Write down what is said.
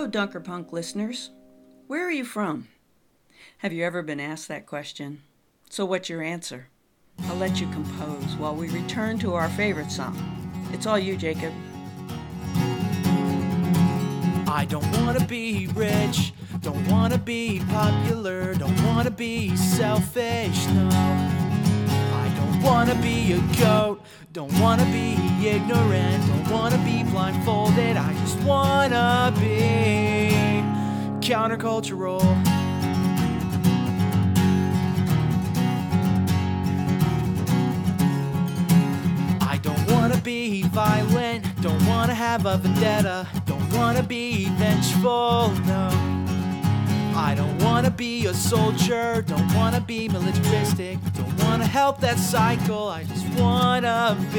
Hello, Dunker Punk listeners. Where are you from? Have you ever been asked that question? So, what's your answer? I'll let you compose while we return to our favorite song. It's all you, Jacob. I don't wanna be rich, don't wanna be popular, don't wanna be selfish, no. I don't wanna be a goat, don't wanna be ignorant, don't wanna be blindfolded, I just wanna be countercultural. I don't wanna be violent, don't wanna have a vendetta, don't wanna be vengeful, no. I don't wanna be a soldier, don't wanna be militaristic, don't wanna help that cycle, I just wanna be